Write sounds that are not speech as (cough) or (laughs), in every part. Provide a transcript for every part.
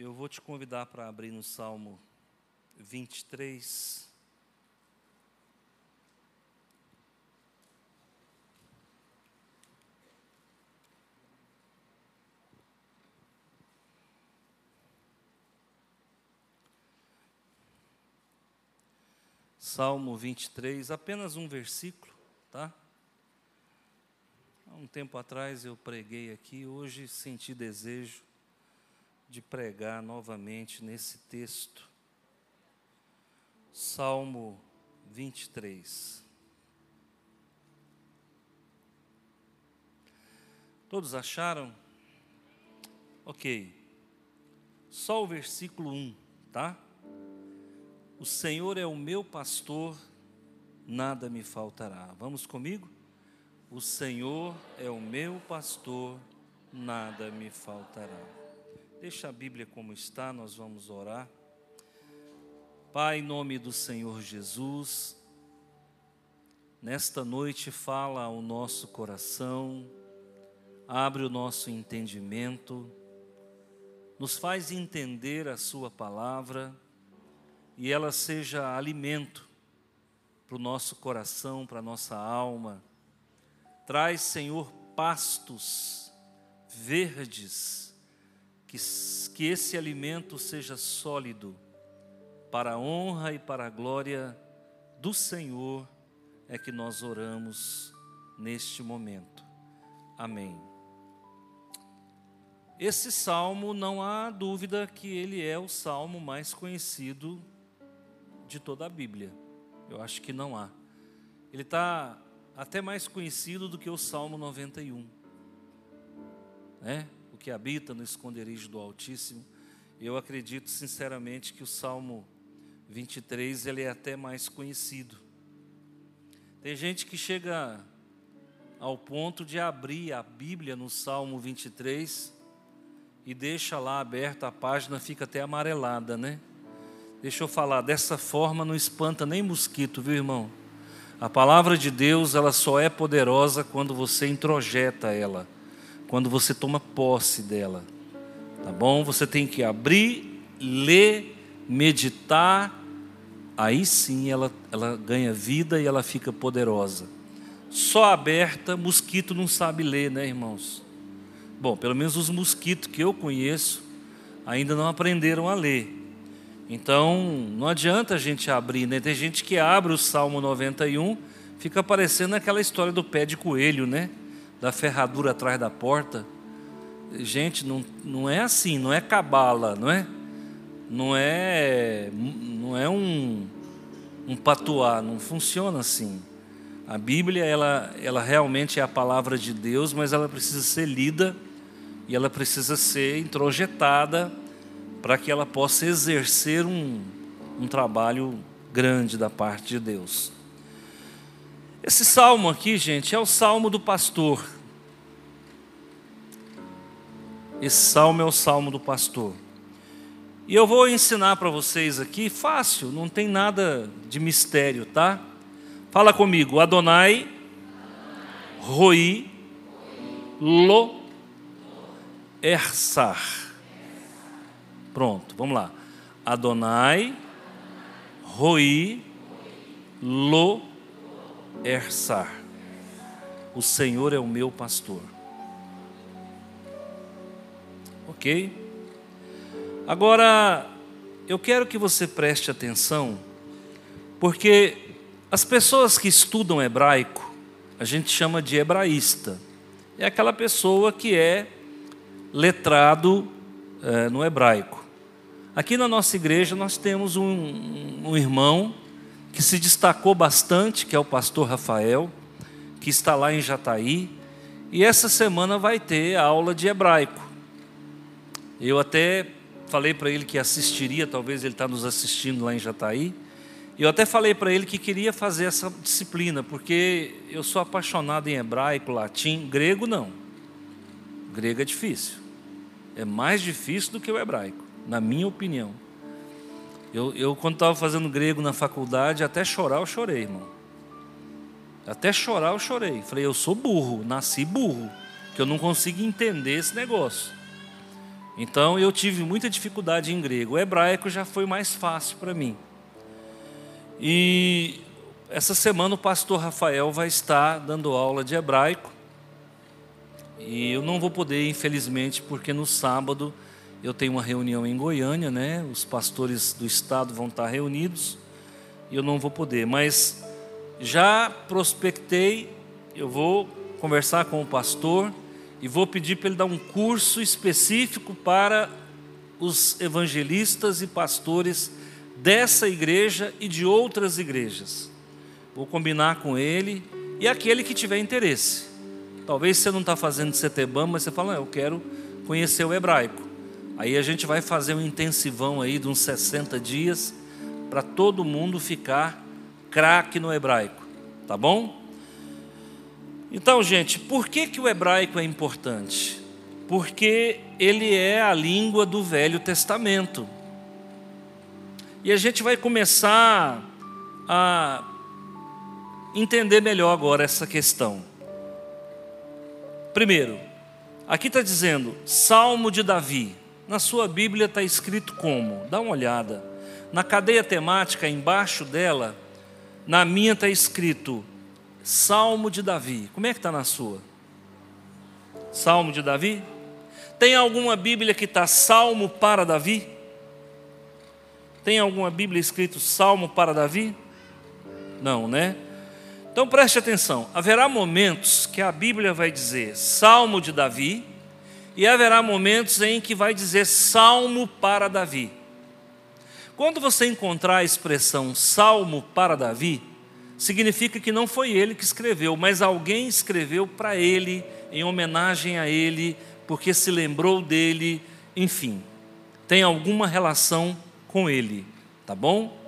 Eu vou te convidar para abrir no Salmo 23. Salmo 23, apenas um versículo, tá? Há um tempo atrás eu preguei aqui, hoje senti desejo de pregar novamente nesse texto. Salmo 23. Todos acharam? Ok. Só o versículo 1, tá? O Senhor é o meu pastor, nada me faltará. Vamos comigo? O Senhor é o meu pastor, nada me faltará. Deixa a Bíblia como está, nós vamos orar. Pai, em nome do Senhor Jesus, nesta noite fala ao nosso coração, abre o nosso entendimento, nos faz entender a Sua palavra e ela seja alimento para o nosso coração, para a nossa alma. Traz, Senhor, pastos verdes que, que esse alimento seja sólido para a honra e para a glória do Senhor, é que nós oramos neste momento. Amém. Esse salmo, não há dúvida que ele é o salmo mais conhecido de toda a Bíblia. Eu acho que não há. Ele está até mais conhecido do que o Salmo 91. Né? Que habita no esconderijo do Altíssimo. Eu acredito sinceramente que o Salmo 23 ele é até mais conhecido. Tem gente que chega ao ponto de abrir a Bíblia no Salmo 23 e deixa lá aberta a página, fica até amarelada, né? Deixa eu falar, dessa forma não espanta nem mosquito, viu, irmão? A palavra de Deus, ela só é poderosa quando você introjeta ela quando você toma posse dela. Tá bom? Você tem que abrir, ler, meditar, aí sim ela, ela ganha vida e ela fica poderosa. Só aberta, mosquito não sabe ler, né, irmãos? Bom, pelo menos os mosquitos que eu conheço ainda não aprenderam a ler. Então, não adianta a gente abrir, né? Tem gente que abre o Salmo 91, fica parecendo aquela história do pé de coelho, né? Da ferradura atrás da porta. Gente, não, não é assim, não é cabala, não é? Não é, não é um, um patuá, não funciona assim. A Bíblia, ela, ela realmente é a palavra de Deus, mas ela precisa ser lida e ela precisa ser introjetada para que ela possa exercer um, um trabalho grande da parte de Deus. Esse salmo aqui, gente, é o salmo do pastor. Esse salmo é o salmo do pastor. E eu vou ensinar para vocês aqui, fácil, não tem nada de mistério, tá? Fala comigo, Adonai, Roi, Lo, Ersar. Pronto, vamos lá. Adonai, Roi, Lo, Ersar. O Senhor é o meu pastor. Ok? Agora, eu quero que você preste atenção, porque as pessoas que estudam hebraico, a gente chama de hebraísta. É aquela pessoa que é letrado é, no hebraico. Aqui na nossa igreja nós temos um, um irmão que se destacou bastante, que é o pastor Rafael, que está lá em Jataí, e essa semana vai ter aula de hebraico. Eu até falei para ele que assistiria, talvez ele está nos assistindo lá em Jataí. Eu até falei para ele que queria fazer essa disciplina, porque eu sou apaixonado em hebraico, latim, grego não. Grego é difícil. É mais difícil do que o hebraico, na minha opinião. Eu, eu quando estava fazendo grego na faculdade, até chorar eu chorei, irmão. Até chorar eu chorei. Falei, eu sou burro, nasci burro, que eu não consigo entender esse negócio. Então eu tive muita dificuldade em grego. O hebraico já foi mais fácil para mim. E essa semana o pastor Rafael vai estar dando aula de hebraico. E eu não vou poder, infelizmente, porque no sábado eu tenho uma reunião em Goiânia, né? Os pastores do estado vão estar reunidos e eu não vou poder. Mas já prospectei, eu vou conversar com o pastor e vou pedir para ele dar um curso específico para os evangelistas e pastores dessa igreja e de outras igrejas. Vou combinar com ele e aquele que tiver interesse. Talvez você não está fazendo CETEBAM, mas você fala, eu quero conhecer o hebraico. Aí a gente vai fazer um intensivão aí de uns 60 dias para todo mundo ficar craque no hebraico, tá bom? Então, gente, por que, que o hebraico é importante? Porque ele é a língua do Velho Testamento. E a gente vai começar a entender melhor agora essa questão. Primeiro, aqui está dizendo Salmo de Davi. Na sua Bíblia está escrito como? Dá uma olhada. Na cadeia temática, embaixo dela, na minha está escrito Salmo de Davi. Como é que está na sua? Salmo de Davi? Tem alguma Bíblia que está Salmo para Davi? Tem alguma Bíblia escrito Salmo para Davi? Não, né? Então preste atenção: haverá momentos que a Bíblia vai dizer Salmo de Davi, e haverá momentos em que vai dizer Salmo para Davi. Quando você encontrar a expressão Salmo para Davi, significa que não foi ele que escreveu, mas alguém escreveu para ele, em homenagem a ele, porque se lembrou dele, enfim, tem alguma relação com ele, tá bom?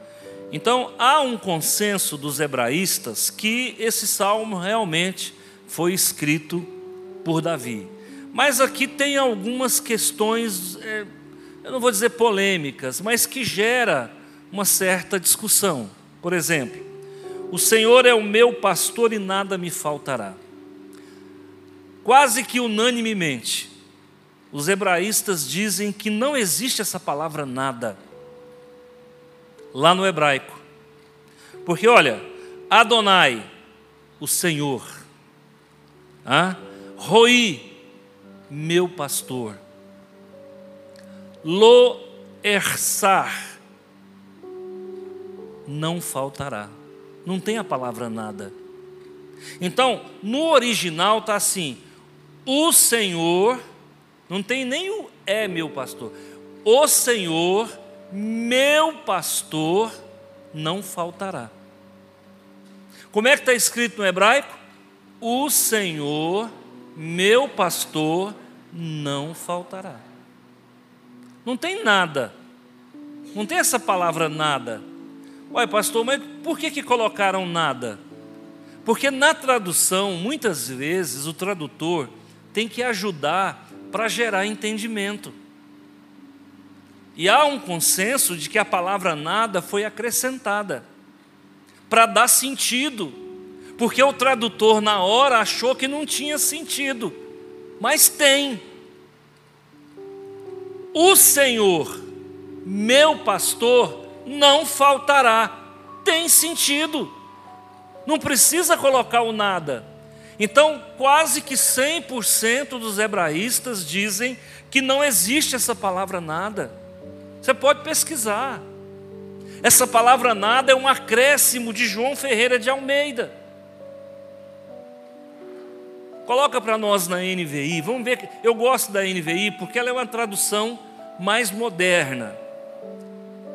Então há um consenso dos hebraístas que esse salmo realmente foi escrito por Davi. Mas aqui tem algumas questões, é, eu não vou dizer polêmicas, mas que gera uma certa discussão. Por exemplo, o Senhor é o meu pastor e nada me faltará. Quase que unanimemente, os hebraístas dizem que não existe essa palavra nada lá no hebraico. Porque olha, Adonai, o Senhor, ah? Roi, meu pastor, Lo Ersar, não faltará. Não tem a palavra nada. Então, no original está assim: o Senhor, não tem nem o é meu pastor. O Senhor, meu pastor, não faltará. Como é que está escrito no hebraico? O Senhor, meu pastor, não faltará. Não tem nada. Não tem essa palavra nada. Ué, pastor, mas por que, que colocaram nada? Porque na tradução, muitas vezes, o tradutor tem que ajudar para gerar entendimento. E há um consenso de que a palavra nada foi acrescentada para dar sentido, porque o tradutor na hora achou que não tinha sentido, mas tem. O Senhor, meu pastor, não faltará. Tem sentido. Não precisa colocar o nada. Então, quase que 100% dos hebraístas dizem que não existe essa palavra nada. Você pode pesquisar. Essa palavra nada é um acréscimo de João Ferreira de Almeida. Coloca para nós na NVI. Vamos ver. Eu gosto da NVI porque ela é uma tradução mais moderna.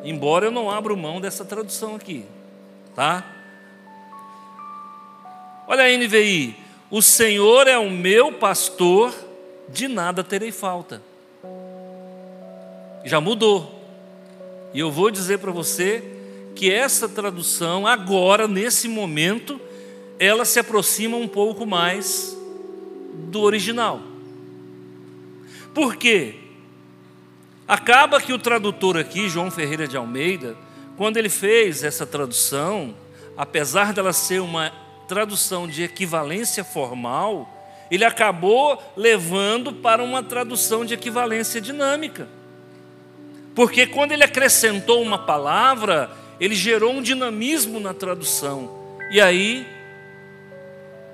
Embora eu não abra mão dessa tradução aqui, tá? Olha a NVI. O Senhor é o meu pastor, de nada terei falta. Já mudou. E eu vou dizer para você que essa tradução, agora, nesse momento, ela se aproxima um pouco mais do original. Por quê? Acaba que o tradutor aqui, João Ferreira de Almeida, quando ele fez essa tradução, apesar dela ser uma tradução de equivalência formal, ele acabou levando para uma tradução de equivalência dinâmica. Porque quando ele acrescentou uma palavra, ele gerou um dinamismo na tradução. E aí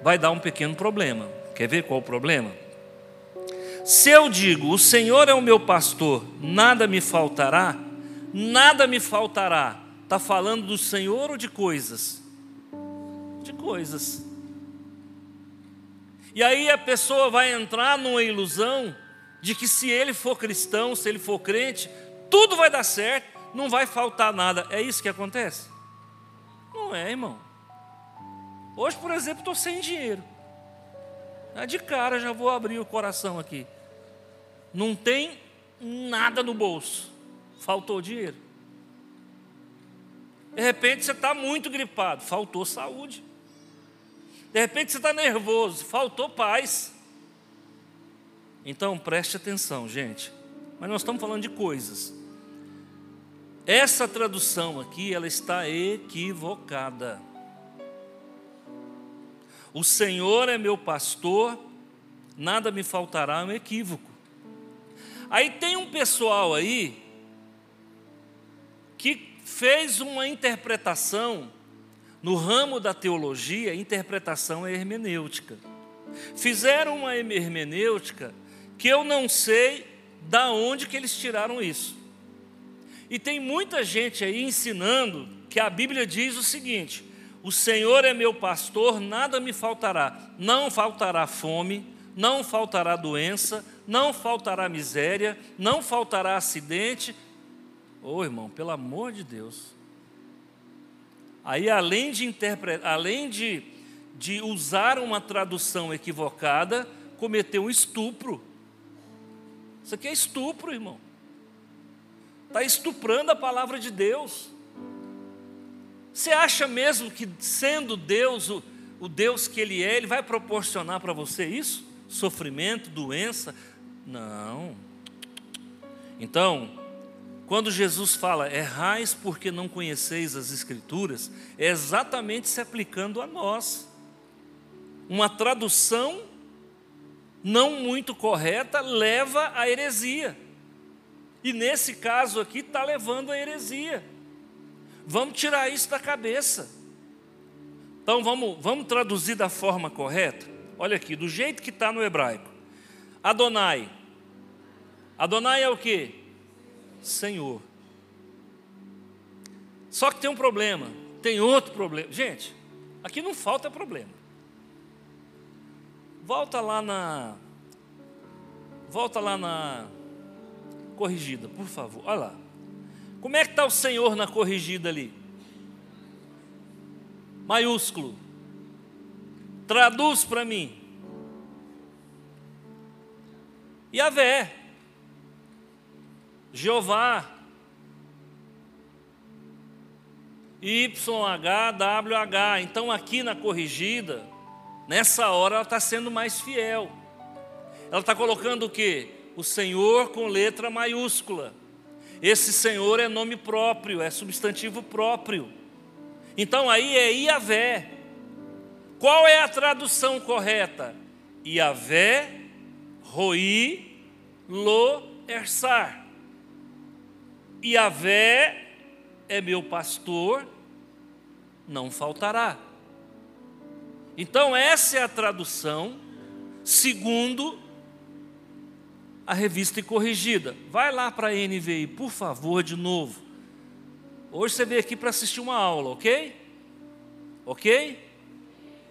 vai dar um pequeno problema. Quer ver qual o problema? Se eu digo, o Senhor é o meu pastor, nada me faltará, nada me faltará. Está falando do Senhor ou de coisas? De coisas. E aí a pessoa vai entrar numa ilusão de que se ele for cristão, se ele for crente, tudo vai dar certo, não vai faltar nada. É isso que acontece? Não é, irmão. Hoje, por exemplo, estou sem dinheiro. Ah, de cara já vou abrir o coração aqui. Não tem nada no bolso. Faltou dinheiro. De repente você está muito gripado, faltou saúde. De repente você está nervoso, faltou paz. Então preste atenção, gente. Mas nós estamos falando de coisas. Essa tradução aqui, ela está equivocada. O Senhor é meu pastor, nada me faltará, é um equívoco. Aí tem um pessoal aí que fez uma interpretação no ramo da teologia, interpretação é hermenêutica. Fizeram uma hermenêutica que eu não sei da onde que eles tiraram isso. E tem muita gente aí ensinando que a Bíblia diz o seguinte: o Senhor é meu pastor, nada me faltará. Não faltará fome, não faltará doença, não faltará miséria, não faltará acidente. Ô oh, irmão, pelo amor de Deus. Aí, além de interpretar, além de, de usar uma tradução equivocada, cometeu um estupro. Isso aqui é estupro, irmão. Está estuprando a palavra de Deus. Você acha mesmo que, sendo Deus o, o Deus que Ele é, Ele vai proporcionar para você isso? Sofrimento, doença? Não. Então, quando Jesus fala, errais porque não conheceis as Escrituras, é exatamente se aplicando a nós. Uma tradução não muito correta leva à heresia. E nesse caso aqui está levando à heresia. Vamos tirar isso da cabeça. Então vamos, vamos traduzir da forma correta? Olha aqui, do jeito que está no hebraico. Adonai. Adonai é o que? Senhor. Só que tem um problema, tem outro problema. Gente, aqui não falta problema. Volta lá na. Volta lá na corrigida, por favor. Olha lá. Como é que está o Senhor na corrigida ali? Maiúsculo. Traduz para mim. Yahvé. Jeová. YHWH. Então aqui na corrigida, nessa hora ela está sendo mais fiel. Ela está colocando o quê? O Senhor com letra maiúscula. Esse Senhor é nome próprio, é substantivo próprio. Então aí é Iavé. Qual é a tradução correta? Iavé, Roi, Lo, Ersar. Iavé é meu pastor, não faltará. Então essa é a tradução segundo a revista e corrigida. Vai lá para a NVI, por favor, de novo. Hoje você veio aqui para assistir uma aula, ok? Ok?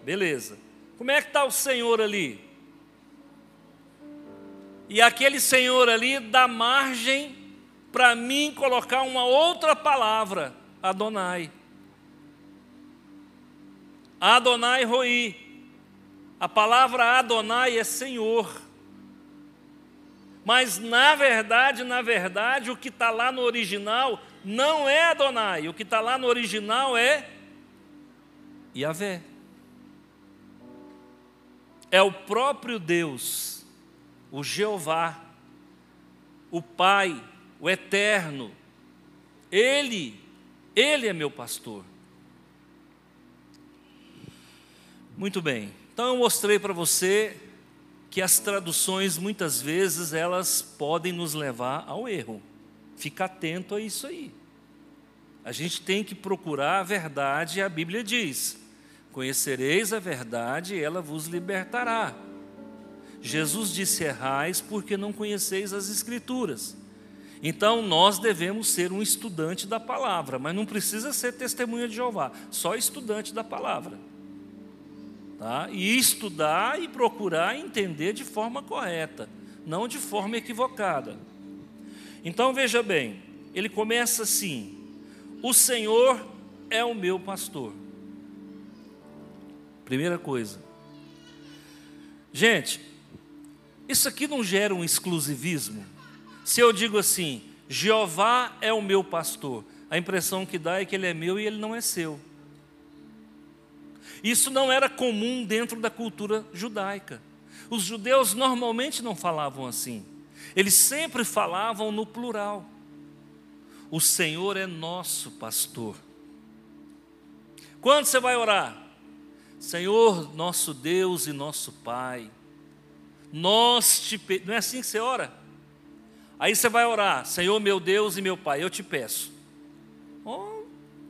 Beleza. Como é que está o Senhor ali? E aquele Senhor ali dá margem para mim colocar uma outra palavra, Adonai. Adonai Roi. A palavra Adonai é Senhor. Mas na verdade, na verdade, o que está lá no original não é Adonai, o que está lá no original é Yahvé. É o próprio Deus, o Jeová, o Pai, o Eterno. Ele, Ele é meu pastor. Muito bem, então eu mostrei para você que as traduções muitas vezes elas podem nos levar ao erro. Fica atento a isso aí. A gente tem que procurar a verdade, a Bíblia diz: Conhecereis a verdade, e ela vos libertará. Jesus disse: Errais porque não conheceis as Escrituras. Então nós devemos ser um estudante da palavra, mas não precisa ser testemunha de Jeová, só estudante da palavra. Tá? E estudar e procurar entender de forma correta, não de forma equivocada. Então veja bem, ele começa assim: O Senhor é o meu pastor. Primeira coisa. Gente, isso aqui não gera um exclusivismo? Se eu digo assim, Jeová é o meu pastor, a impressão que dá é que ele é meu e ele não é seu. Isso não era comum dentro da cultura judaica. Os judeus normalmente não falavam assim. Eles sempre falavam no plural. O Senhor é nosso pastor. Quando você vai orar? Senhor, nosso Deus e nosso Pai, nós te não é assim que você ora? Aí você vai orar, Senhor, meu Deus e meu Pai, eu te peço. Oh,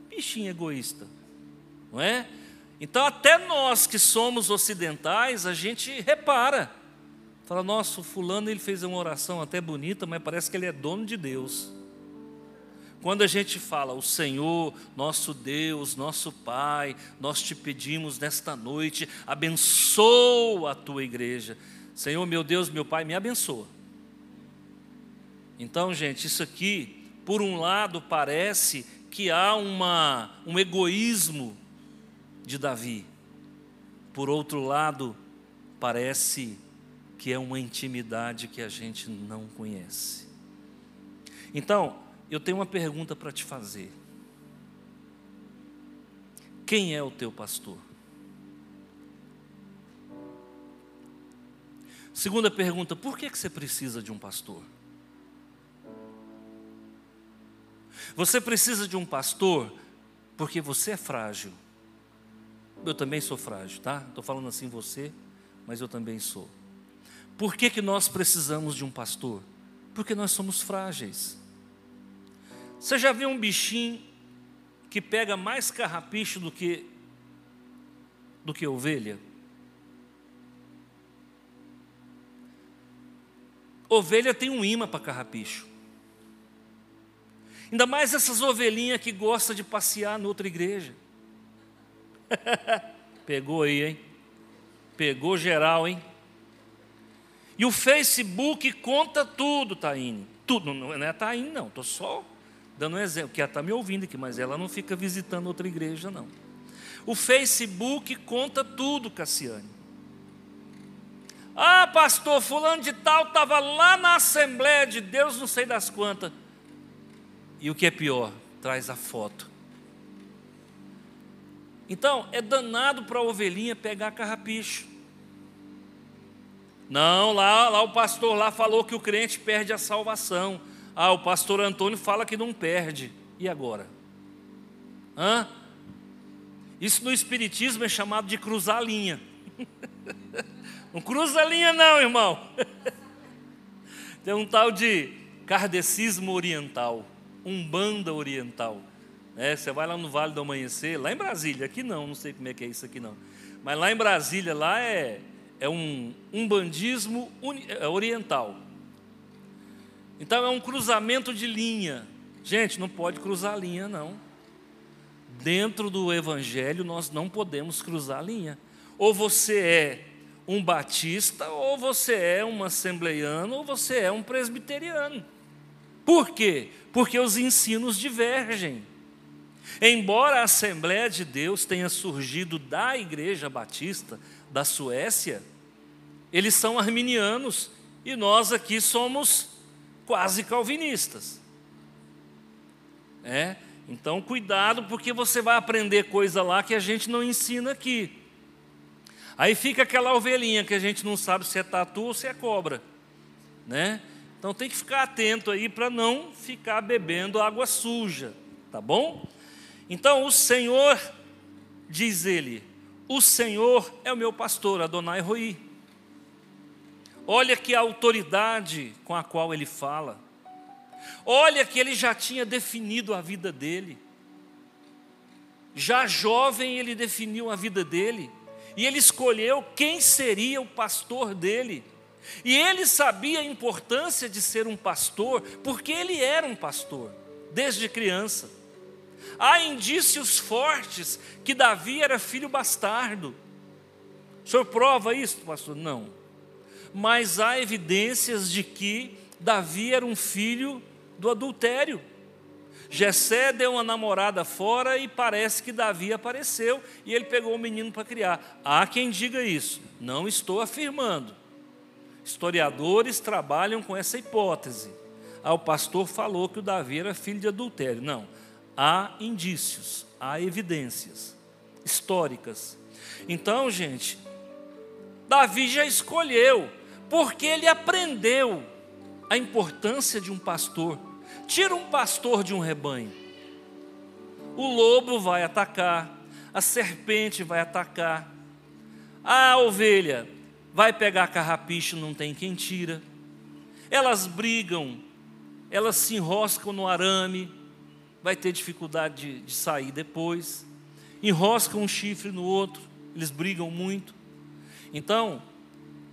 bichinho egoísta, não é? Então, até nós que somos ocidentais, a gente repara. Fala, nossa, o fulano ele fez uma oração até bonita, mas parece que ele é dono de Deus. Quando a gente fala, o Senhor, nosso Deus, nosso Pai, nós te pedimos nesta noite, abençoa a tua igreja. Senhor, meu Deus, meu Pai, me abençoa. Então, gente, isso aqui, por um lado, parece que há uma, um egoísmo de Davi. Por outro lado, parece que é uma intimidade que a gente não conhece. Então, eu tenho uma pergunta para te fazer. Quem é o teu pastor? Segunda pergunta: por que, que você precisa de um pastor? Você precisa de um pastor porque você é frágil. Eu também sou frágil, tá? Estou falando assim você, mas eu também sou. Por que, que nós precisamos de um pastor? Porque nós somos frágeis. Você já viu um bichinho que pega mais carrapicho do que do que ovelha? Ovelha tem um imã para carrapicho. Ainda mais essas ovelhinhas que gostam de passear em outra igreja. (laughs) Pegou aí, hein? Pegou geral, hein? E o Facebook conta tudo, Taine. Tudo, não é Taine, não. Estou só dando um exemplo, que ela está me ouvindo aqui, mas ela não fica visitando outra igreja, não. O Facebook conta tudo, Cassiane. Ah, pastor, fulano de tal estava lá na Assembleia de Deus, não sei das quantas. E o que é pior, traz a foto. Então, é danado para a ovelhinha pegar carrapicho. Não, lá, lá o pastor lá falou que o crente perde a salvação. Ah, o pastor Antônio fala que não perde. E agora? Hã? Isso no Espiritismo é chamado de cruzar a linha. (laughs) não cruza a linha, não, irmão. (laughs) Tem um tal de kardecismo oriental, umbanda oriental. É, você vai lá no Vale do Amanhecer, lá em Brasília, aqui não, não sei como é que é isso aqui não. Mas lá em Brasília, lá é, é um umbandismo é, oriental. Então é um cruzamento de linha. Gente, não pode cruzar linha, não. Dentro do Evangelho nós não podemos cruzar linha. Ou você é um batista, ou você é um assembleiano, ou você é um presbiteriano. Por quê? Porque os ensinos divergem. Embora a Assembleia de Deus tenha surgido da Igreja Batista da Suécia, eles são arminianos e nós aqui somos quase calvinistas. É? Então, cuidado, porque você vai aprender coisa lá que a gente não ensina aqui. Aí fica aquela ovelhinha que a gente não sabe se é tatu ou se é cobra, né? Então tem que ficar atento aí para não ficar bebendo água suja, tá bom? Então o Senhor, diz ele, o Senhor é o meu pastor, Adonai Roi. Olha que autoridade com a qual ele fala. Olha que ele já tinha definido a vida dele. Já jovem, ele definiu a vida dele. E ele escolheu quem seria o pastor dele. E ele sabia a importância de ser um pastor, porque ele era um pastor, desde criança. Há indícios fortes que Davi era filho bastardo. O senhor prova isso, pastor? Não. Mas há evidências de que Davi era um filho do adultério. Jessé deu uma namorada fora e parece que Davi apareceu e ele pegou o menino para criar. Há quem diga isso, não estou afirmando. Historiadores trabalham com essa hipótese. Ah, o pastor falou que o Davi era filho de adultério. Não, há indícios, há evidências históricas. Então, gente, Davi já escolheu, porque ele aprendeu a importância de um pastor. Tira um pastor de um rebanho. O lobo vai atacar, a serpente vai atacar, a ovelha vai pegar carrapicho, não tem quem tira. Elas brigam, elas se enroscam no arame, vai ter dificuldade de, de sair depois. Enroscam um chifre no outro, eles brigam muito. Então,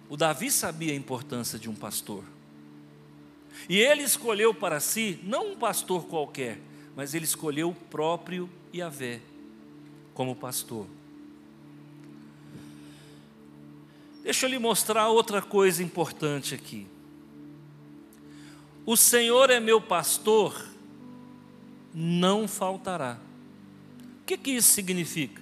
o Davi sabia a importância de um pastor. E ele escolheu para si, não um pastor qualquer, mas ele escolheu o próprio Yahvé como pastor. Deixa eu lhe mostrar outra coisa importante aqui. O Senhor é meu pastor, não faltará. O que, que isso significa?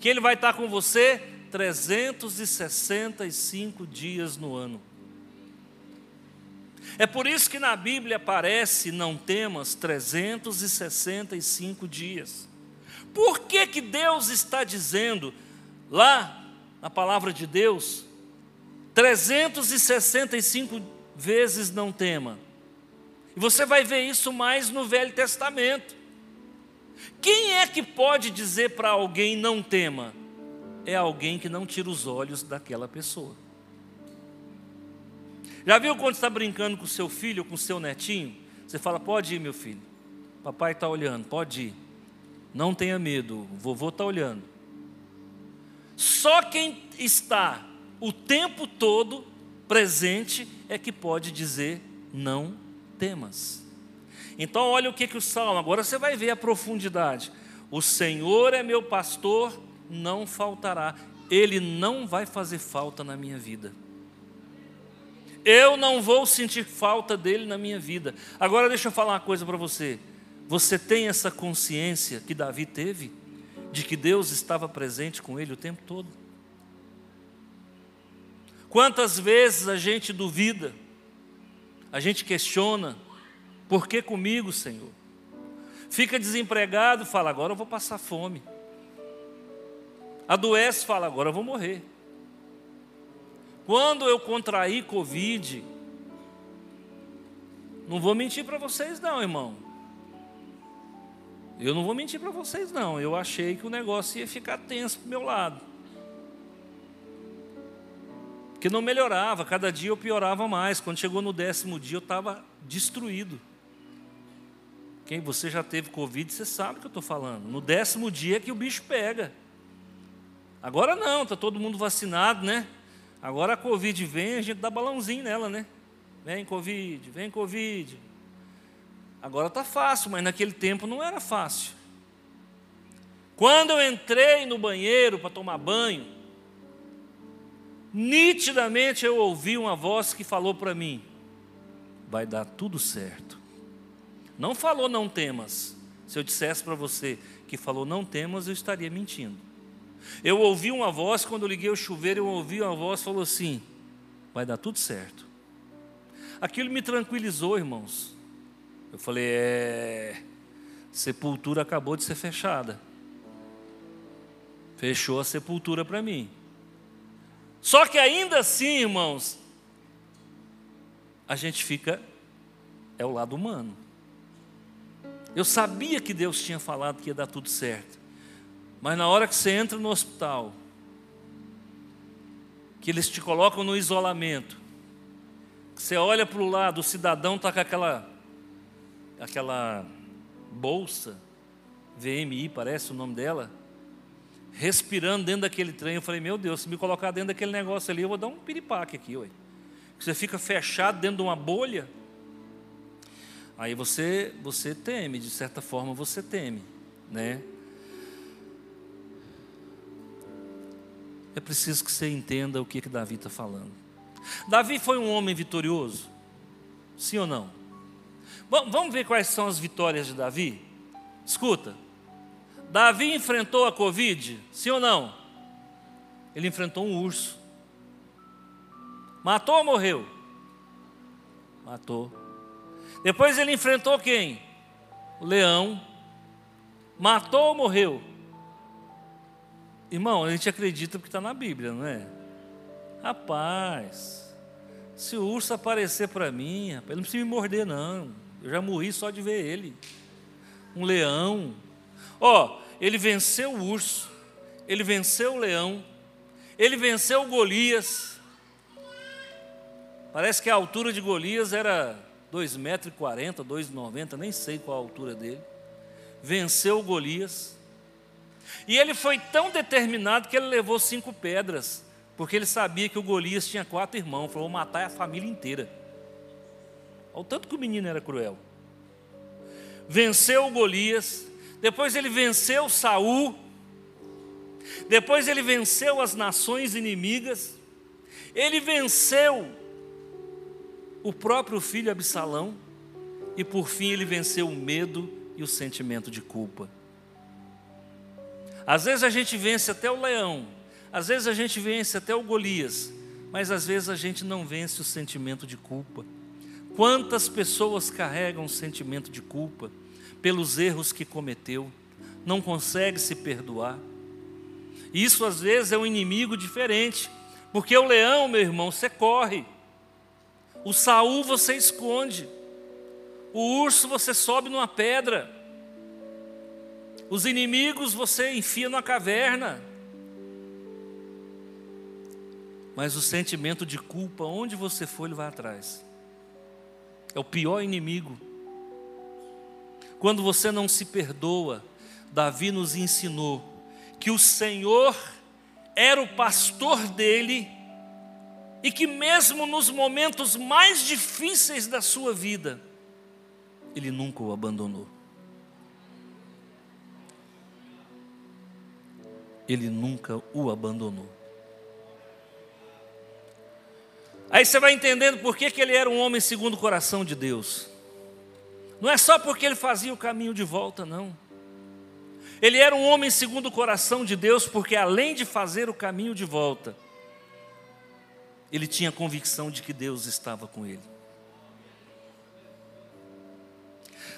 Que Ele vai estar com você 365 dias no ano. É por isso que na Bíblia aparece não temas 365 dias. Por que, que Deus está dizendo lá na palavra de Deus 365 vezes não tema? E você vai ver isso mais no Velho Testamento. Quem é que pode dizer para alguém não tema? É alguém que não tira os olhos daquela pessoa. Já viu quando está brincando com seu filho, com seu netinho? Você fala, pode ir, meu filho. Papai está olhando, pode ir. Não tenha medo, vovô está olhando. Só quem está o tempo todo presente é que pode dizer não temas. Então, olha o que, que o salmo, agora você vai ver a profundidade. O Senhor é meu pastor, não faltará, Ele não vai fazer falta na minha vida eu não vou sentir falta dele na minha vida. Agora deixa eu falar uma coisa para você. Você tem essa consciência que Davi teve de que Deus estava presente com ele o tempo todo? Quantas vezes a gente duvida, a gente questiona, por que comigo, Senhor? Fica desempregado, fala, agora eu vou passar fome. Adoece, fala, agora eu vou morrer. Quando eu contraí Covid, não vou mentir para vocês, não, irmão. Eu não vou mentir para vocês, não. Eu achei que o negócio ia ficar tenso para meu lado. Que não melhorava, cada dia eu piorava mais. Quando chegou no décimo dia, eu estava destruído. Quem você já teve Covid, você sabe o que eu estou falando. No décimo dia é que o bicho pega. Agora não, está todo mundo vacinado, né? Agora a Covid vem, a gente dá balãozinho nela, né? Vem Covid, vem Covid. Agora está fácil, mas naquele tempo não era fácil. Quando eu entrei no banheiro para tomar banho, nitidamente eu ouvi uma voz que falou para mim: vai dar tudo certo. Não falou não temas. Se eu dissesse para você que falou não temas, eu estaria mentindo. Eu ouvi uma voz, quando eu liguei o chuveiro, eu ouvi uma voz falou assim: vai dar tudo certo. Aquilo me tranquilizou, irmãos. Eu falei: é. Sepultura acabou de ser fechada. Fechou a sepultura para mim. Só que ainda assim, irmãos, a gente fica. É o lado humano. Eu sabia que Deus tinha falado que ia dar tudo certo. Mas na hora que você entra no hospital, que eles te colocam no isolamento. Você olha para o lado, o cidadão está com aquela, aquela bolsa, VMI parece o nome dela, respirando dentro daquele trem. Eu falei, meu Deus, se me colocar dentro daquele negócio ali, eu vou dar um piripaque aqui, ué. Você fica fechado dentro de uma bolha. Aí você, você teme, de certa forma você teme, né? É preciso que você entenda o que, que Davi está falando. Davi foi um homem vitorioso? Sim ou não? Vamos ver quais são as vitórias de Davi? Escuta. Davi enfrentou a Covid? Sim ou não? Ele enfrentou um urso. Matou ou morreu? Matou. Depois ele enfrentou quem? O leão. Matou ou morreu? Irmão, a gente acredita porque está na Bíblia, não é? Rapaz, se o urso aparecer para mim, ele não precisa me morder, não. Eu já morri só de ver ele. Um leão. Ó, oh, ele venceu o urso, ele venceu o leão, ele venceu o Golias. Parece que a altura de Golias era 2,40 metros, 2,90, nem sei qual a altura dele. Venceu o Golias. E ele foi tão determinado que ele levou cinco pedras, porque ele sabia que o Golias tinha quatro irmãos. Falou: vou matar a família inteira. Olha o tanto que o menino era cruel. Venceu o Golias, depois ele venceu Saul, depois ele venceu as nações inimigas, ele venceu o próprio filho Absalão, e por fim ele venceu o medo e o sentimento de culpa. Às vezes a gente vence até o leão, às vezes a gente vence até o Golias, mas às vezes a gente não vence o sentimento de culpa. Quantas pessoas carregam o sentimento de culpa pelos erros que cometeu, não consegue se perdoar? Isso às vezes é um inimigo diferente, porque o leão, meu irmão, você corre. O Saul você esconde. O urso você sobe numa pedra. Os inimigos você enfia numa caverna. Mas o sentimento de culpa, onde você for, ele vai atrás. É o pior inimigo. Quando você não se perdoa, Davi nos ensinou que o Senhor era o pastor dele e que, mesmo nos momentos mais difíceis da sua vida, ele nunca o abandonou. ele nunca o abandonou. Aí você vai entendendo por que, que ele era um homem segundo o coração de Deus. Não é só porque ele fazia o caminho de volta, não. Ele era um homem segundo o coração de Deus, porque além de fazer o caminho de volta, ele tinha convicção de que Deus estava com ele.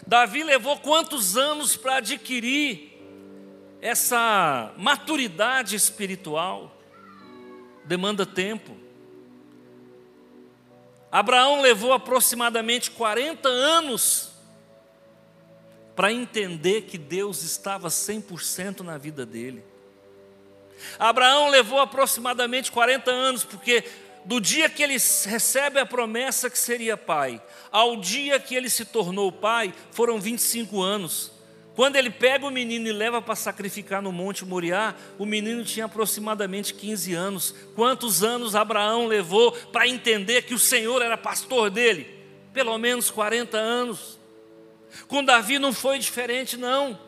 Davi levou quantos anos para adquirir essa maturidade espiritual demanda tempo. Abraão levou aproximadamente 40 anos para entender que Deus estava 100% na vida dele. Abraão levou aproximadamente 40 anos, porque do dia que ele recebe a promessa que seria pai, ao dia que ele se tornou pai, foram 25 anos. Quando ele pega o menino e leva para sacrificar no Monte Moriá, o menino tinha aproximadamente 15 anos. Quantos anos Abraão levou para entender que o Senhor era pastor dele? Pelo menos 40 anos. Com Davi não foi diferente, não.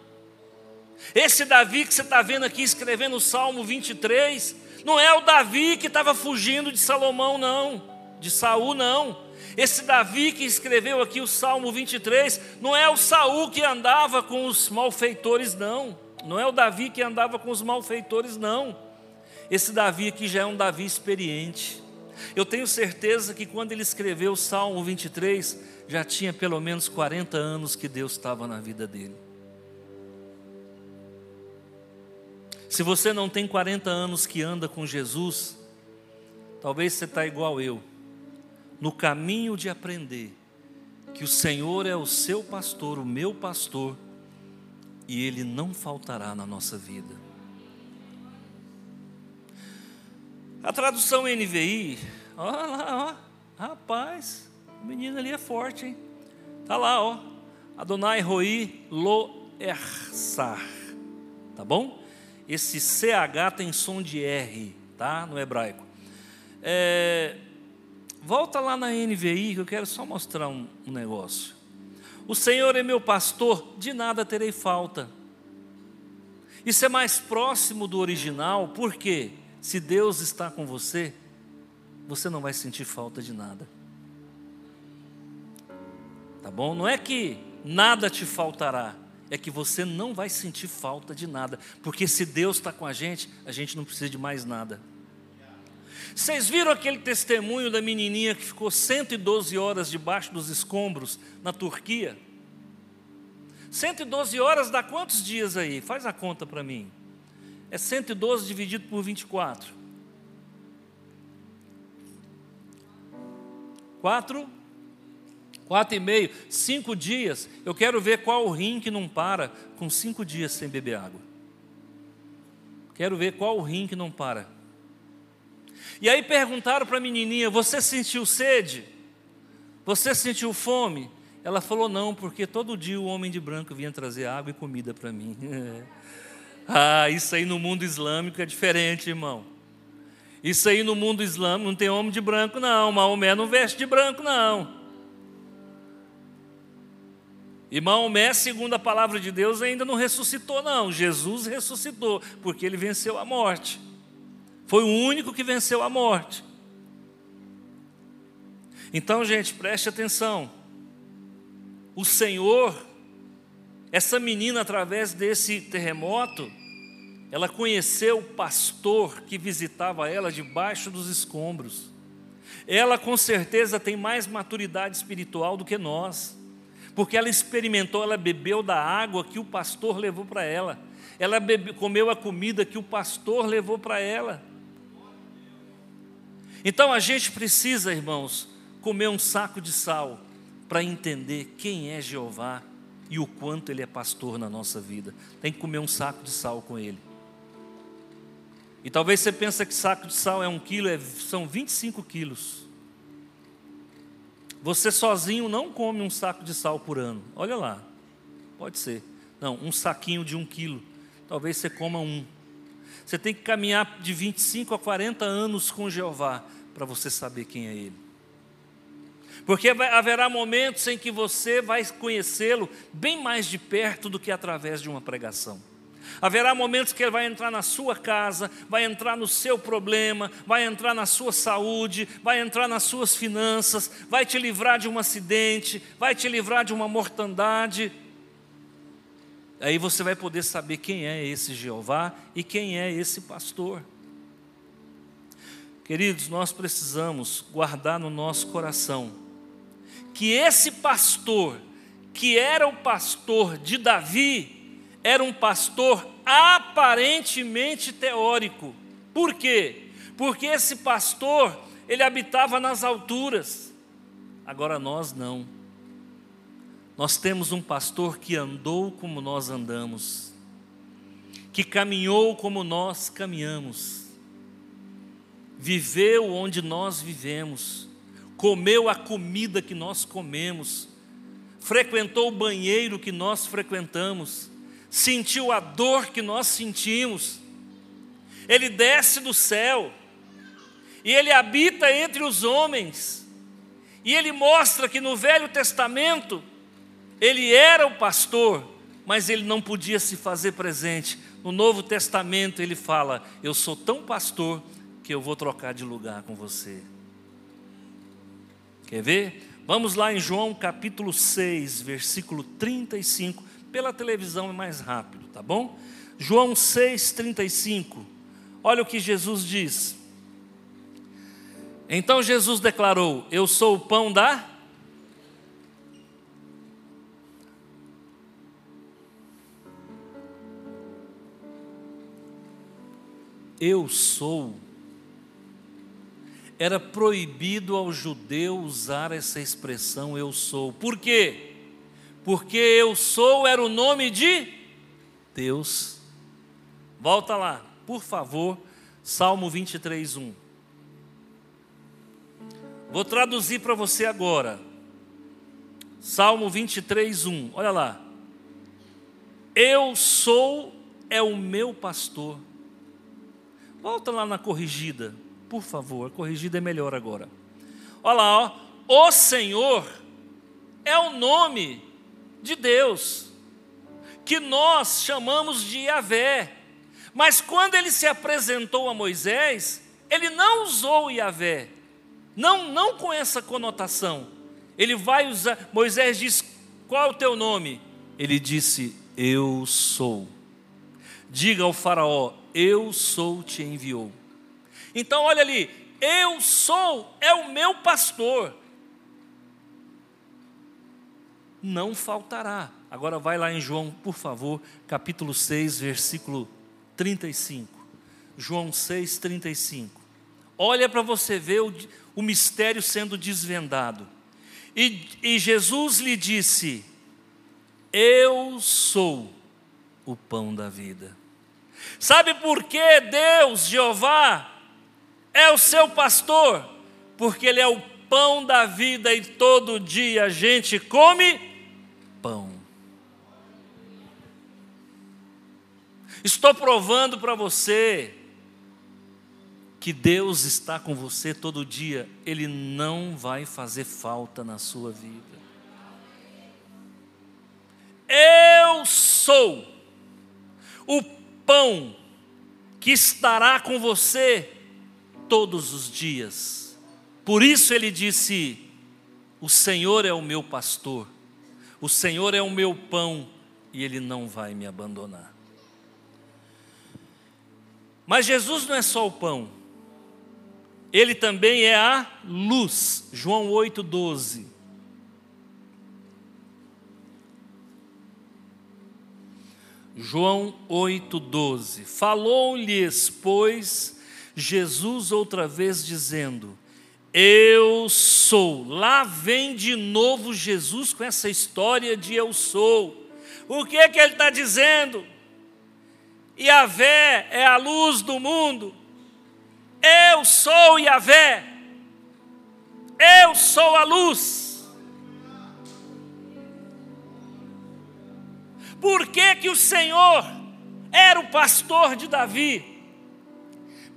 Esse Davi que você está vendo aqui escrevendo o Salmo 23, não é o Davi que estava fugindo de Salomão, não, de Saul, não. Esse Davi que escreveu aqui o Salmo 23, não é o Saul que andava com os malfeitores, não. Não é o Davi que andava com os malfeitores, não. Esse Davi aqui já é um Davi experiente. Eu tenho certeza que quando ele escreveu o Salmo 23, já tinha pelo menos 40 anos que Deus estava na vida dele. Se você não tem 40 anos que anda com Jesus, talvez você está igual eu no caminho de aprender que o Senhor é o seu pastor, o meu pastor, e Ele não faltará na nossa vida. A tradução NVI, olha lá, ó, rapaz, o menino ali é forte, hein? Tá lá, ó, Adonai Roi Lo Ersar, tá bom? Esse CH tem som de R, tá? No hebraico. É, volta lá na NVI que eu quero só mostrar um, um negócio. O Senhor é meu pastor, de nada terei falta. Isso é mais próximo do original, porque se Deus está com você, você não vai sentir falta de nada. Tá bom? Não é que nada te faltará, é que você não vai sentir falta de nada, porque se Deus está com a gente, a gente não precisa de mais nada. Vocês viram aquele testemunho da menininha que ficou 112 horas debaixo dos escombros na Turquia? 112 horas dá quantos dias aí? Faz a conta para mim. É 112 dividido por 24. 4? 4 e meio. 5 dias. Eu quero ver qual rim que não para com 5 dias sem beber água. Quero ver qual rim que não para. E aí perguntaram para a menininha: Você sentiu sede? Você sentiu fome? Ela falou: Não, porque todo dia o homem de branco vinha trazer água e comida para mim. (laughs) ah, isso aí no mundo islâmico é diferente, irmão. Isso aí no mundo islâmico não tem homem de branco, não. Maomé não veste de branco, não. E Maomé, segundo a palavra de Deus, ainda não ressuscitou, não. Jesus ressuscitou, porque ele venceu a morte. Foi o único que venceu a morte. Então, gente, preste atenção. O Senhor, essa menina, através desse terremoto, ela conheceu o pastor que visitava ela debaixo dos escombros. Ela, com certeza, tem mais maturidade espiritual do que nós, porque ela experimentou, ela bebeu da água que o pastor levou para ela, ela bebe, comeu a comida que o pastor levou para ela. Então a gente precisa, irmãos, comer um saco de sal para entender quem é Jeová e o quanto Ele é pastor na nossa vida. Tem que comer um saco de sal com Ele. E talvez você pense que saco de sal é um quilo, é, são 25 quilos. Você sozinho não come um saco de sal por ano. Olha lá, pode ser. Não, um saquinho de um quilo. Talvez você coma um. Você tem que caminhar de 25 a 40 anos com Jeová para você saber quem é Ele. Porque haverá momentos em que você vai conhecê-lo bem mais de perto do que através de uma pregação. Haverá momentos que ele vai entrar na sua casa, vai entrar no seu problema, vai entrar na sua saúde, vai entrar nas suas finanças, vai te livrar de um acidente, vai te livrar de uma mortandade. Aí você vai poder saber quem é esse Jeová e quem é esse pastor. Queridos, nós precisamos guardar no nosso coração que esse pastor, que era o pastor de Davi, era um pastor aparentemente teórico. Por quê? Porque esse pastor, ele habitava nas alturas. Agora nós não. Nós temos um pastor que andou como nós andamos, que caminhou como nós caminhamos, viveu onde nós vivemos, comeu a comida que nós comemos, frequentou o banheiro que nós frequentamos, sentiu a dor que nós sentimos. Ele desce do céu e ele habita entre os homens. E ele mostra que no Velho Testamento ele era o pastor, mas ele não podia se fazer presente. No Novo Testamento ele fala: Eu sou tão pastor que eu vou trocar de lugar com você. Quer ver? Vamos lá em João capítulo 6, versículo 35. Pela televisão é mais rápido, tá bom? João 6, 35. Olha o que Jesus diz. Então Jesus declarou: Eu sou o pão da eu sou. Era proibido ao judeu usar essa expressão eu sou. Por quê? Porque eu sou era o nome de Deus. Volta lá, por favor, Salmo 23, 1. Vou traduzir para você agora. Salmo 23, 1. Olha lá. Eu sou é o meu pastor. Volta lá na corrigida, por favor. Corrigida é melhor agora. Olha lá, ó. O Senhor é o nome de Deus, que nós chamamos de Yahvé. Mas quando ele se apresentou a Moisés, ele não usou Yahvé, não, não com essa conotação. Ele vai usar, Moisés diz: Qual é o teu nome? Ele disse: Eu sou. Diga ao Faraó: Eu sou te enviou. Então, olha ali, eu sou é o meu pastor não faltará. Agora vai lá em João, por favor, capítulo 6, versículo 35. João 6, 35. Olha para você ver o, o, mistério sendo desvendado. E, e Jesus lhe disse: Eu sou o pão da vida. Sabe por que Deus, Jeová, é o seu pastor? Porque Ele é o pão da vida e todo dia a gente come pão. Estou provando para você que Deus está com você todo dia, Ele não vai fazer falta na sua vida. Eu sou o pão que estará com você todos os dias. Por isso ele disse: O Senhor é o meu pastor o Senhor é o meu pão e Ele não vai me abandonar. Mas Jesus não é só o pão, Ele também é a luz. João 8,12. João 8,12. Falou-lhes, pois, Jesus outra vez, dizendo: eu sou. Lá vem de novo Jesus com essa história de eu sou. O que é que ele está dizendo? Yahvé é a luz do mundo. Eu sou Yahvé. Eu sou a luz. Por que, que o Senhor era o pastor de Davi?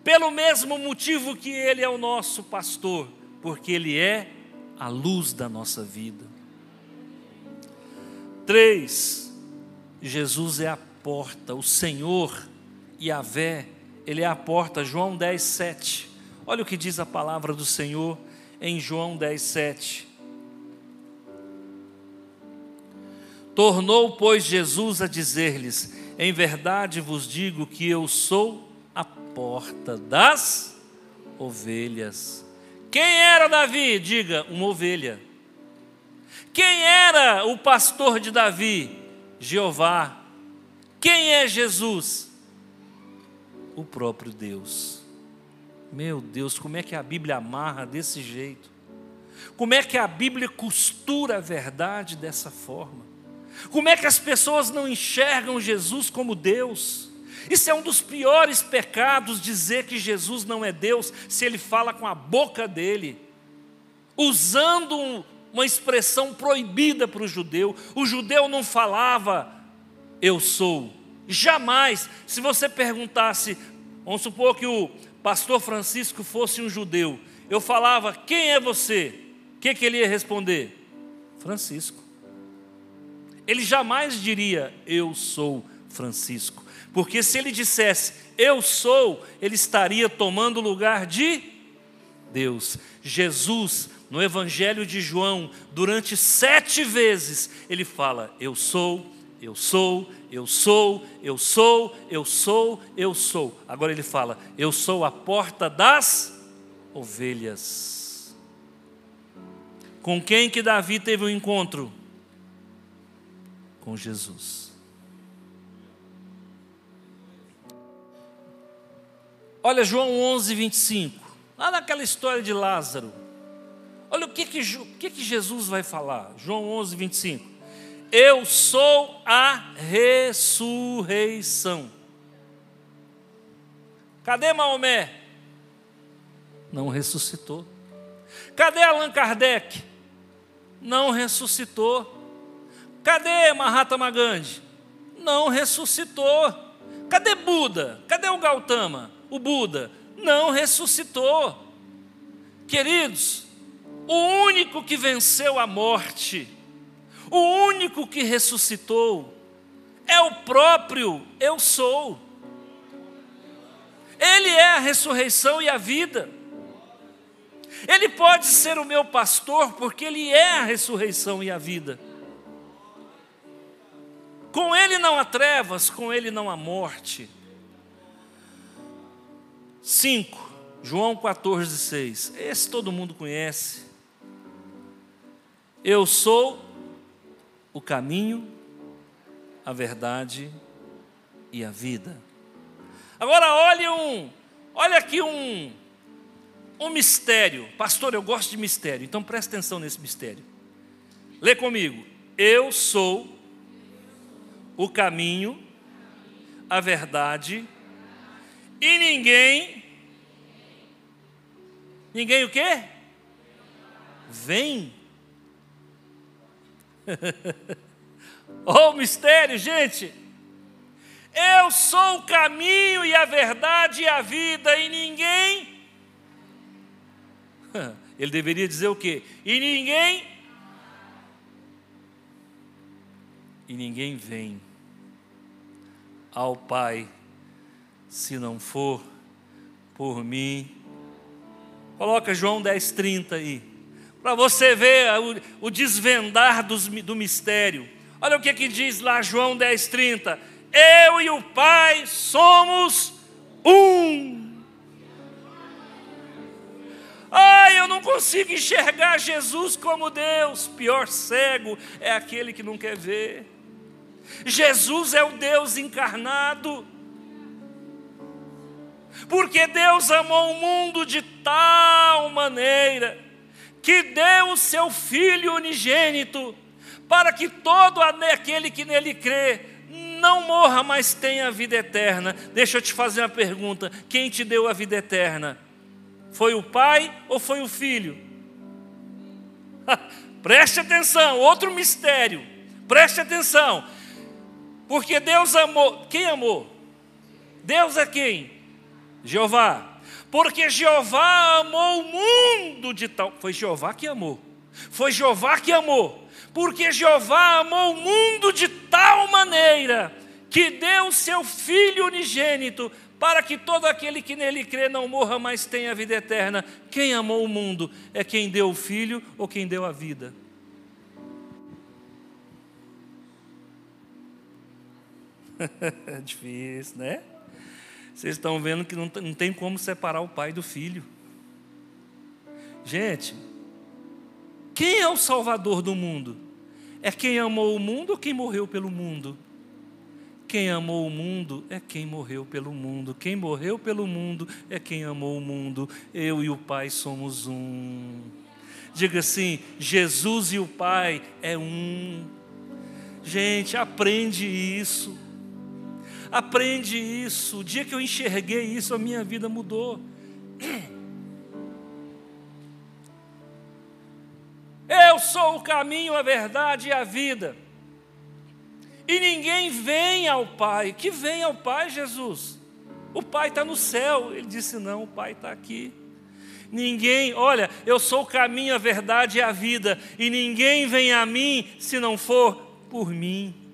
Pelo mesmo motivo que Ele é o nosso pastor, porque Ele é a luz da nossa vida. Três, Jesus é a porta, o Senhor e a Vé, Ele é a porta, João 10, 7. Olha o que diz a palavra do Senhor em João 10, 7. Tornou, pois, Jesus a dizer-lhes: Em verdade vos digo que eu sou porta das ovelhas. Quem era Davi? Diga, uma ovelha. Quem era o pastor de Davi? Jeová. Quem é Jesus? O próprio Deus. Meu Deus, como é que a Bíblia amarra desse jeito? Como é que a Bíblia costura a verdade dessa forma? Como é que as pessoas não enxergam Jesus como Deus? Isso é um dos piores pecados dizer que Jesus não é Deus, se ele fala com a boca dele, usando uma expressão proibida para o judeu. O judeu não falava, eu sou. Jamais, se você perguntasse, vamos supor que o pastor Francisco fosse um judeu, eu falava, quem é você? O que, que ele ia responder? Francisco. Ele jamais diria, eu sou Francisco. Porque se ele dissesse, eu sou, ele estaria tomando o lugar de Deus. Jesus, no Evangelho de João, durante sete vezes, ele fala: Eu sou, eu sou, eu sou, eu sou, eu sou, eu sou. Agora ele fala: Eu sou a porta das ovelhas. Com quem que Davi teve um encontro? Com Jesus. Olha João 11, 25. Lá naquela história de Lázaro. Olha o que que, o que, que Jesus vai falar. João 11, 25. Eu sou a ressurreição. Cadê Maomé? Não ressuscitou. Cadê Allan Kardec? Não ressuscitou. Cadê Mahatma Gandhi? Não ressuscitou. Cadê Buda? Cadê o Gautama? O Buda? Não ressuscitou. Queridos, o único que venceu a morte, o único que ressuscitou, é o próprio Eu Sou. Ele é a ressurreição e a vida. Ele pode ser o meu pastor, porque Ele é a ressurreição e a vida. Com Ele não há trevas, com Ele não há morte. 5, João 14, 6. Esse todo mundo conhece. Eu sou o caminho, a verdade e a vida. Agora olhe um, olha aqui um, um mistério. Pastor, eu gosto de mistério, então presta atenção nesse mistério. Lê comigo. Eu sou o caminho, a verdade, e ninguém. Ninguém o quê? Vem. (laughs) oh, mistério, gente. Eu sou o caminho e a verdade e a vida, e ninguém. (laughs) Ele deveria dizer o quê? E ninguém. E ninguém vem ao Pai se não for por mim. Coloca João 10,30 aí, para você ver o, o desvendar dos, do mistério. Olha o que, que diz lá João 10,30 eu e o Pai somos um. Ai, eu não consigo enxergar Jesus como Deus. Pior cego é aquele que não quer ver. Jesus é o Deus encarnado. Porque Deus amou o mundo de tal maneira que deu o seu Filho unigênito, para que todo aquele que nele crê não morra, mas tenha a vida eterna. Deixa eu te fazer uma pergunta: quem te deu a vida eterna? Foi o Pai ou foi o Filho? (laughs) Preste atenção, outro mistério. Preste atenção. Porque Deus amou. Quem amou? Deus é quem? Jeová. Porque Jeová amou o mundo de tal. Foi Jeová que amou. Foi Jeová que amou porque Jeová amou o mundo de tal maneira que deu seu Filho unigênito para que todo aquele que nele crê não morra, mas tenha vida eterna. Quem amou o mundo é quem deu o Filho ou quem deu a vida. (laughs) Difícil, né? Vocês estão vendo que não tem como separar o pai do filho. Gente, quem é o salvador do mundo? É quem amou o mundo ou quem morreu pelo mundo? Quem amou o mundo é quem morreu pelo mundo. Quem morreu pelo mundo é quem amou o mundo. Eu e o Pai somos um. Diga assim: Jesus e o Pai é um. Gente, aprende isso. Aprende isso. O dia que eu enxerguei isso, a minha vida mudou. (clears throat) Eu sou o caminho, a verdade e a vida. E ninguém vem ao Pai. Que vem ao Pai, Jesus? O Pai está no céu. Ele disse: Não, o Pai está aqui. Ninguém, olha, eu sou o caminho, a verdade e a vida, e ninguém vem a mim se não for por mim.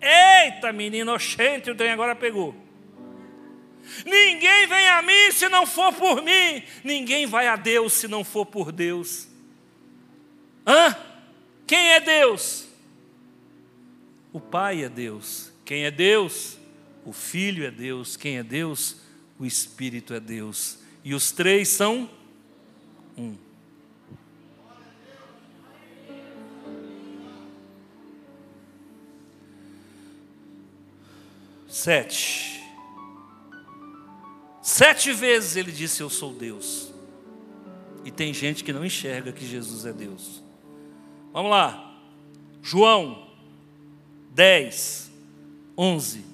Eita, menino, oxente, o trem agora pegou. Ninguém vem a mim se não for por mim. Ninguém vai a Deus se não for por Deus. Hã? Quem é Deus? O Pai é Deus. Quem é Deus? O Filho é Deus. Quem é Deus? O Espírito é Deus. E os três são um. Sete. Sete vezes ele disse: Eu sou Deus. E tem gente que não enxerga que Jesus é Deus. Vamos lá. João 10, 11.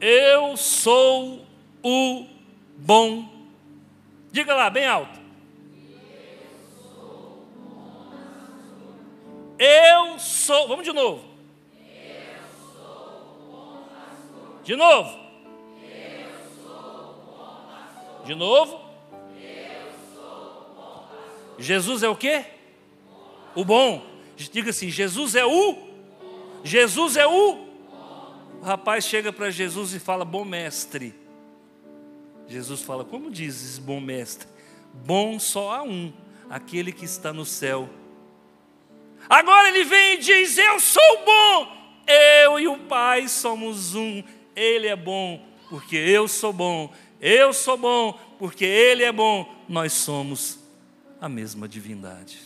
Eu sou o bom. Diga lá, bem alto. Eu sou, vamos de novo. De novo. De novo. Jesus é o quê? O bom. Diga assim: Jesus é o. Jesus é o. O rapaz chega para Jesus e fala: Bom mestre. Jesus fala: Como dizes, bom mestre? Bom só há um, aquele que está no céu. Agora ele vem e diz: Eu sou bom. Eu e o Pai somos um. Ele é bom, porque eu sou bom. Eu sou bom, porque Ele é bom. Nós somos a mesma divindade.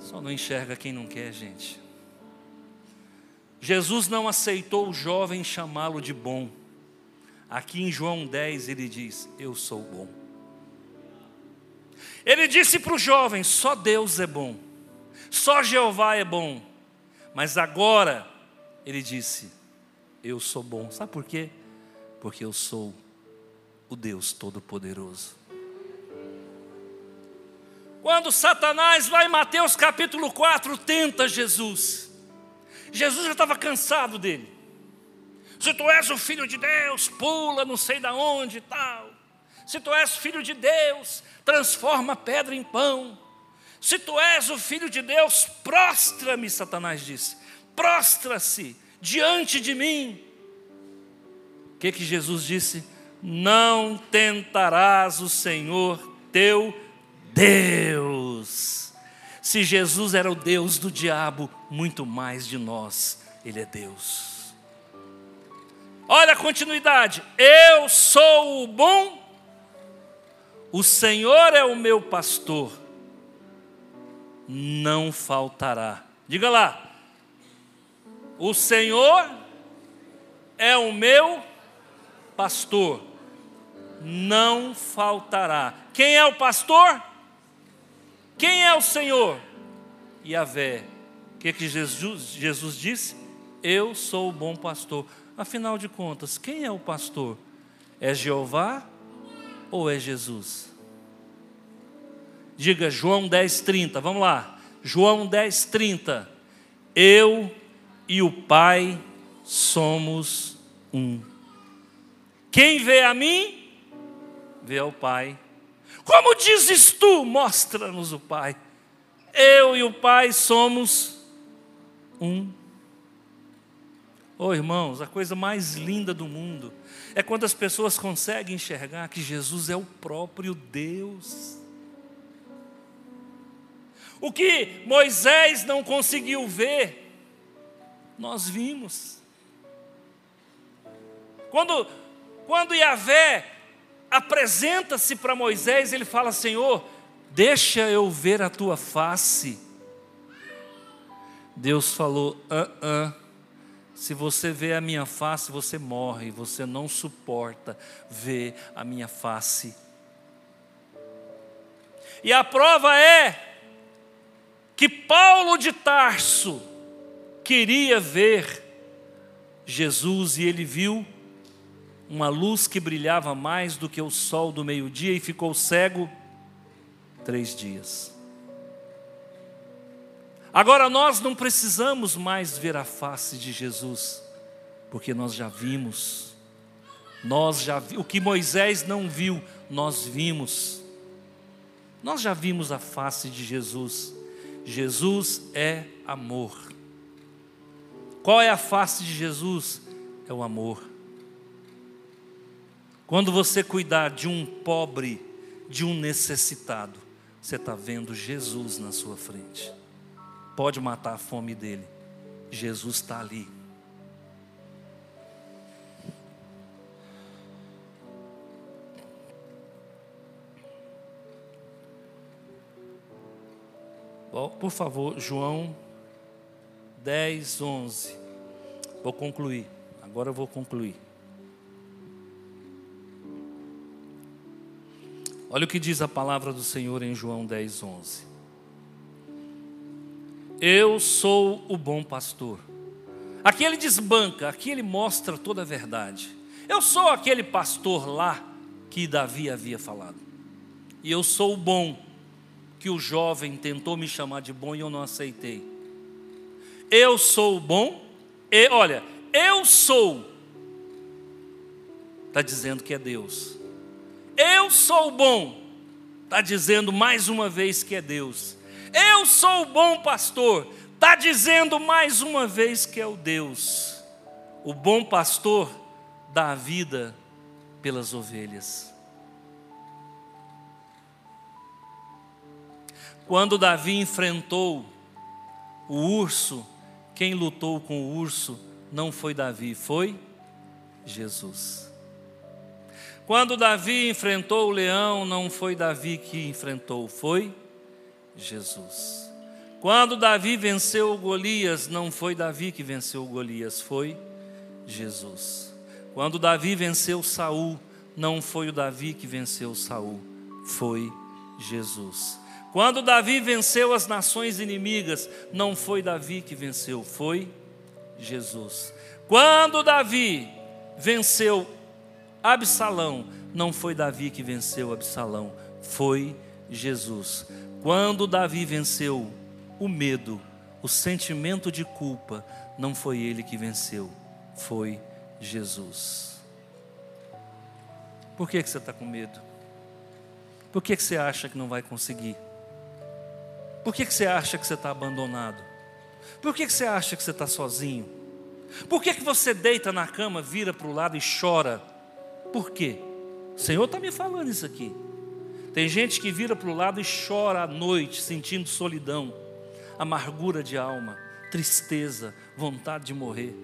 Só não enxerga quem não quer, gente. Jesus não aceitou o jovem chamá-lo de bom. Aqui em João 10 ele diz: Eu sou bom. Ele disse para o jovem: Só Deus é bom, só Jeová é bom. Mas agora ele disse: Eu sou bom. Sabe por quê? Porque eu sou o Deus Todo-Poderoso. Quando Satanás, lá em Mateus capítulo 4, tenta Jesus, Jesus já estava cansado dele. Se tu és o filho de Deus, pula não sei da onde e tal. Se tu és filho de Deus, transforma pedra em pão. Se tu és o filho de Deus, prostra-me, Satanás disse. Prostra-se diante de mim. O que que Jesus disse? não tentarás o Senhor teu Deus. Se Jesus era o Deus do diabo, muito mais de nós, Ele é Deus. Olha a continuidade. Eu sou o bom, o Senhor é o meu pastor, não faltará. Diga lá. O Senhor é o meu pastor não faltará. Quem é o pastor? Quem é o Senhor? Yahvé. O que, que Jesus, Jesus disse? Eu sou o bom pastor. Afinal de contas, quem é o pastor? É Jeová ou é Jesus? Diga João 10,30, vamos lá. João 10,30. Eu e o Pai somos um. Quem vê a mim, vê ao Pai. Como dizes tu? Mostra-nos o Pai. Eu e o Pai somos um. Oh, irmãos, a coisa mais linda do mundo é quando as pessoas conseguem enxergar que Jesus é o próprio Deus. O que Moisés não conseguiu ver, nós vimos. Quando, quando Yahvé apresenta-se para Moisés, ele fala: Senhor, deixa eu ver a tua face. Deus falou: ah, ah, se você vê a minha face, você morre, você não suporta ver a minha face. E a prova é que Paulo de Tarso queria ver Jesus e ele viu uma luz que brilhava mais do que o sol do meio-dia e ficou cego três dias. Agora nós não precisamos mais ver a face de Jesus, porque nós já vimos. Nós já vi, o que Moisés não viu, nós vimos. Nós já vimos a face de Jesus. Jesus é amor. Qual é a face de Jesus? É o amor. Quando você cuidar de um pobre, de um necessitado, você está vendo Jesus na sua frente. Pode matar a fome dele, Jesus está ali. Por favor, João 10, 11. Vou concluir. Agora eu vou concluir. Olha o que diz a palavra do Senhor em João 10, 11. Eu sou o bom pastor. Aqui ele desbanca, aqui ele mostra toda a verdade. Eu sou aquele pastor lá que Davi havia falado. E eu sou o bom, que o jovem tentou me chamar de bom e eu não aceitei. Eu sou bom, e olha, eu sou, está dizendo que é Deus. Eu sou bom, está dizendo mais uma vez que é Deus. Eu sou o bom pastor, está dizendo mais uma vez que é o Deus. O bom pastor dá a vida pelas ovelhas. Quando Davi enfrentou o urso, quem lutou com o urso não foi Davi, foi Jesus. Quando Davi enfrentou o leão, não foi Davi que enfrentou, foi Jesus. Quando Davi venceu Golias, não foi Davi que venceu Golias, foi Jesus. Quando Davi venceu Saul, não foi o Davi que venceu Saul, foi Jesus. Quando Davi venceu as nações inimigas, não foi Davi que venceu, foi Jesus. Quando Davi venceu Absalão, não foi Davi que venceu Absalão, foi Jesus. Quando Davi venceu o medo, o sentimento de culpa, não foi ele que venceu, foi Jesus. Por que, que você está com medo? Por que, que você acha que não vai conseguir? Por que, que você acha que você está abandonado? Por que, que você acha que você está sozinho? Por que, que você deita na cama, vira para o lado e chora? Por quê? O Senhor está me falando isso aqui. Tem gente que vira para o lado e chora à noite, sentindo solidão, amargura de alma, tristeza, vontade de morrer.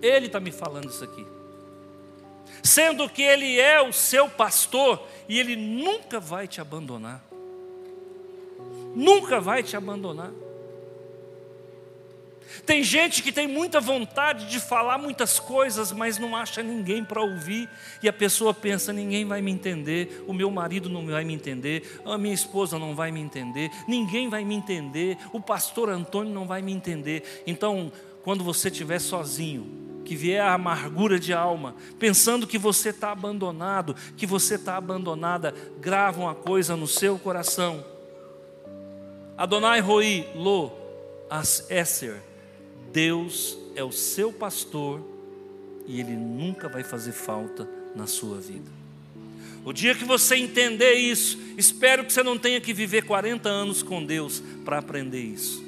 Ele está me falando isso aqui. Sendo que Ele é o seu pastor e Ele nunca vai te abandonar nunca vai te abandonar. Tem gente que tem muita vontade de falar muitas coisas, mas não acha ninguém para ouvir, e a pessoa pensa: ninguém vai me entender, o meu marido não vai me entender, a minha esposa não vai me entender, ninguém vai me entender, o pastor Antônio não vai me entender. Então, quando você estiver sozinho, que vier a amargura de alma, pensando que você está abandonado, que você está abandonada, grava uma coisa no seu coração Adonai Roi Lo As Esser. Deus é o seu pastor e ele nunca vai fazer falta na sua vida. O dia que você entender isso, espero que você não tenha que viver 40 anos com Deus para aprender isso.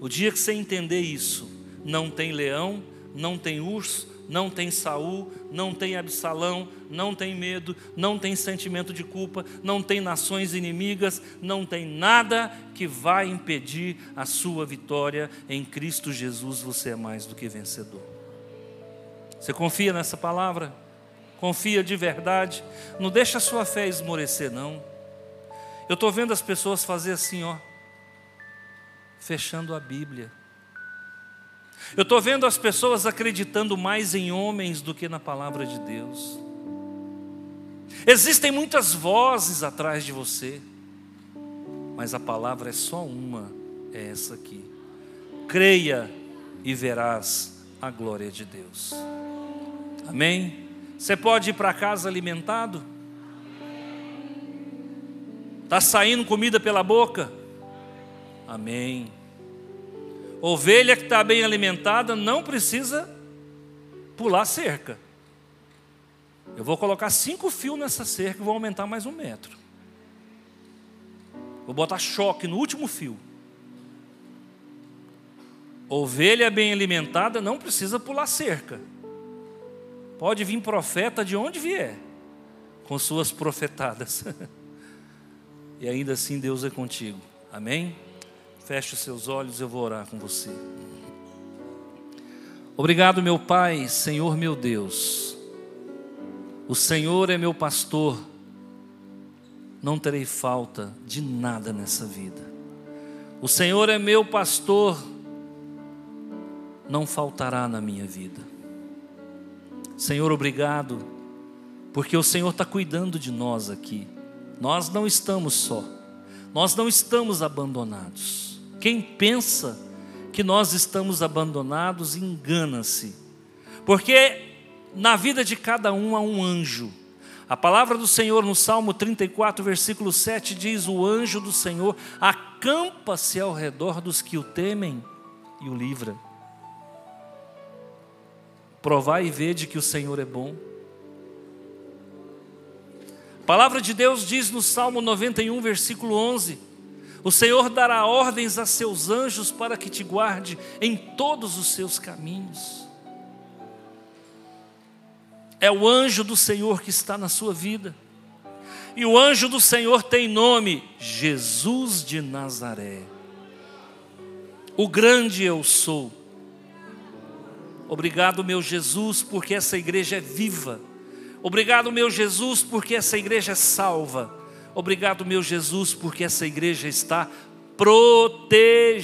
O dia que você entender isso, não tem leão, não tem urso, não tem Saul, não tem Absalão, não tem medo, não tem sentimento de culpa, não tem nações inimigas, não tem nada que vai impedir a sua vitória em Cristo Jesus. Você é mais do que vencedor. Você confia nessa palavra? Confia de verdade? Não deixa a sua fé esmorecer, não. Eu estou vendo as pessoas fazer assim, ó, fechando a Bíblia eu estou vendo as pessoas acreditando mais em homens do que na palavra de Deus. Existem muitas vozes atrás de você, mas a palavra é só uma, é essa aqui. Creia e verás a glória de Deus. Amém? Você pode ir para casa alimentado? Está saindo comida pela boca? Amém. Ovelha que está bem alimentada não precisa pular cerca. Eu vou colocar cinco fios nessa cerca e vou aumentar mais um metro. Vou botar choque no último fio. Ovelha bem alimentada não precisa pular cerca. Pode vir profeta de onde vier, com suas (laughs) profetadas. e ainda assim Deus é contigo. Amém? Feche os seus olhos, eu vou orar com você. Obrigado, meu Pai, Senhor meu Deus. O Senhor é meu pastor, não terei falta de nada nessa vida. O Senhor é meu pastor, não faltará na minha vida. Senhor, obrigado, porque o Senhor está cuidando de nós aqui. Nós não estamos só, nós não estamos abandonados. Quem pensa que nós estamos abandonados engana-se, porque na vida de cada um há um anjo, A palavra do Senhor no Salmo 34, versículo 7 diz: O anjo do Senhor acampa-se ao redor dos que o temem e o livra. Provai e vede que o Senhor é bom. A palavra de Deus diz no Salmo 91, versículo 11: O Senhor dará ordens a seus anjos para que te guarde em todos os seus caminhos. É o anjo do Senhor que está na sua vida. E o anjo do Senhor tem nome Jesus de Nazaré. O grande eu sou. Obrigado, meu Jesus, porque essa igreja é viva. Obrigado, meu Jesus, porque essa igreja é salva. Obrigado, meu Jesus, porque essa igreja está protegida.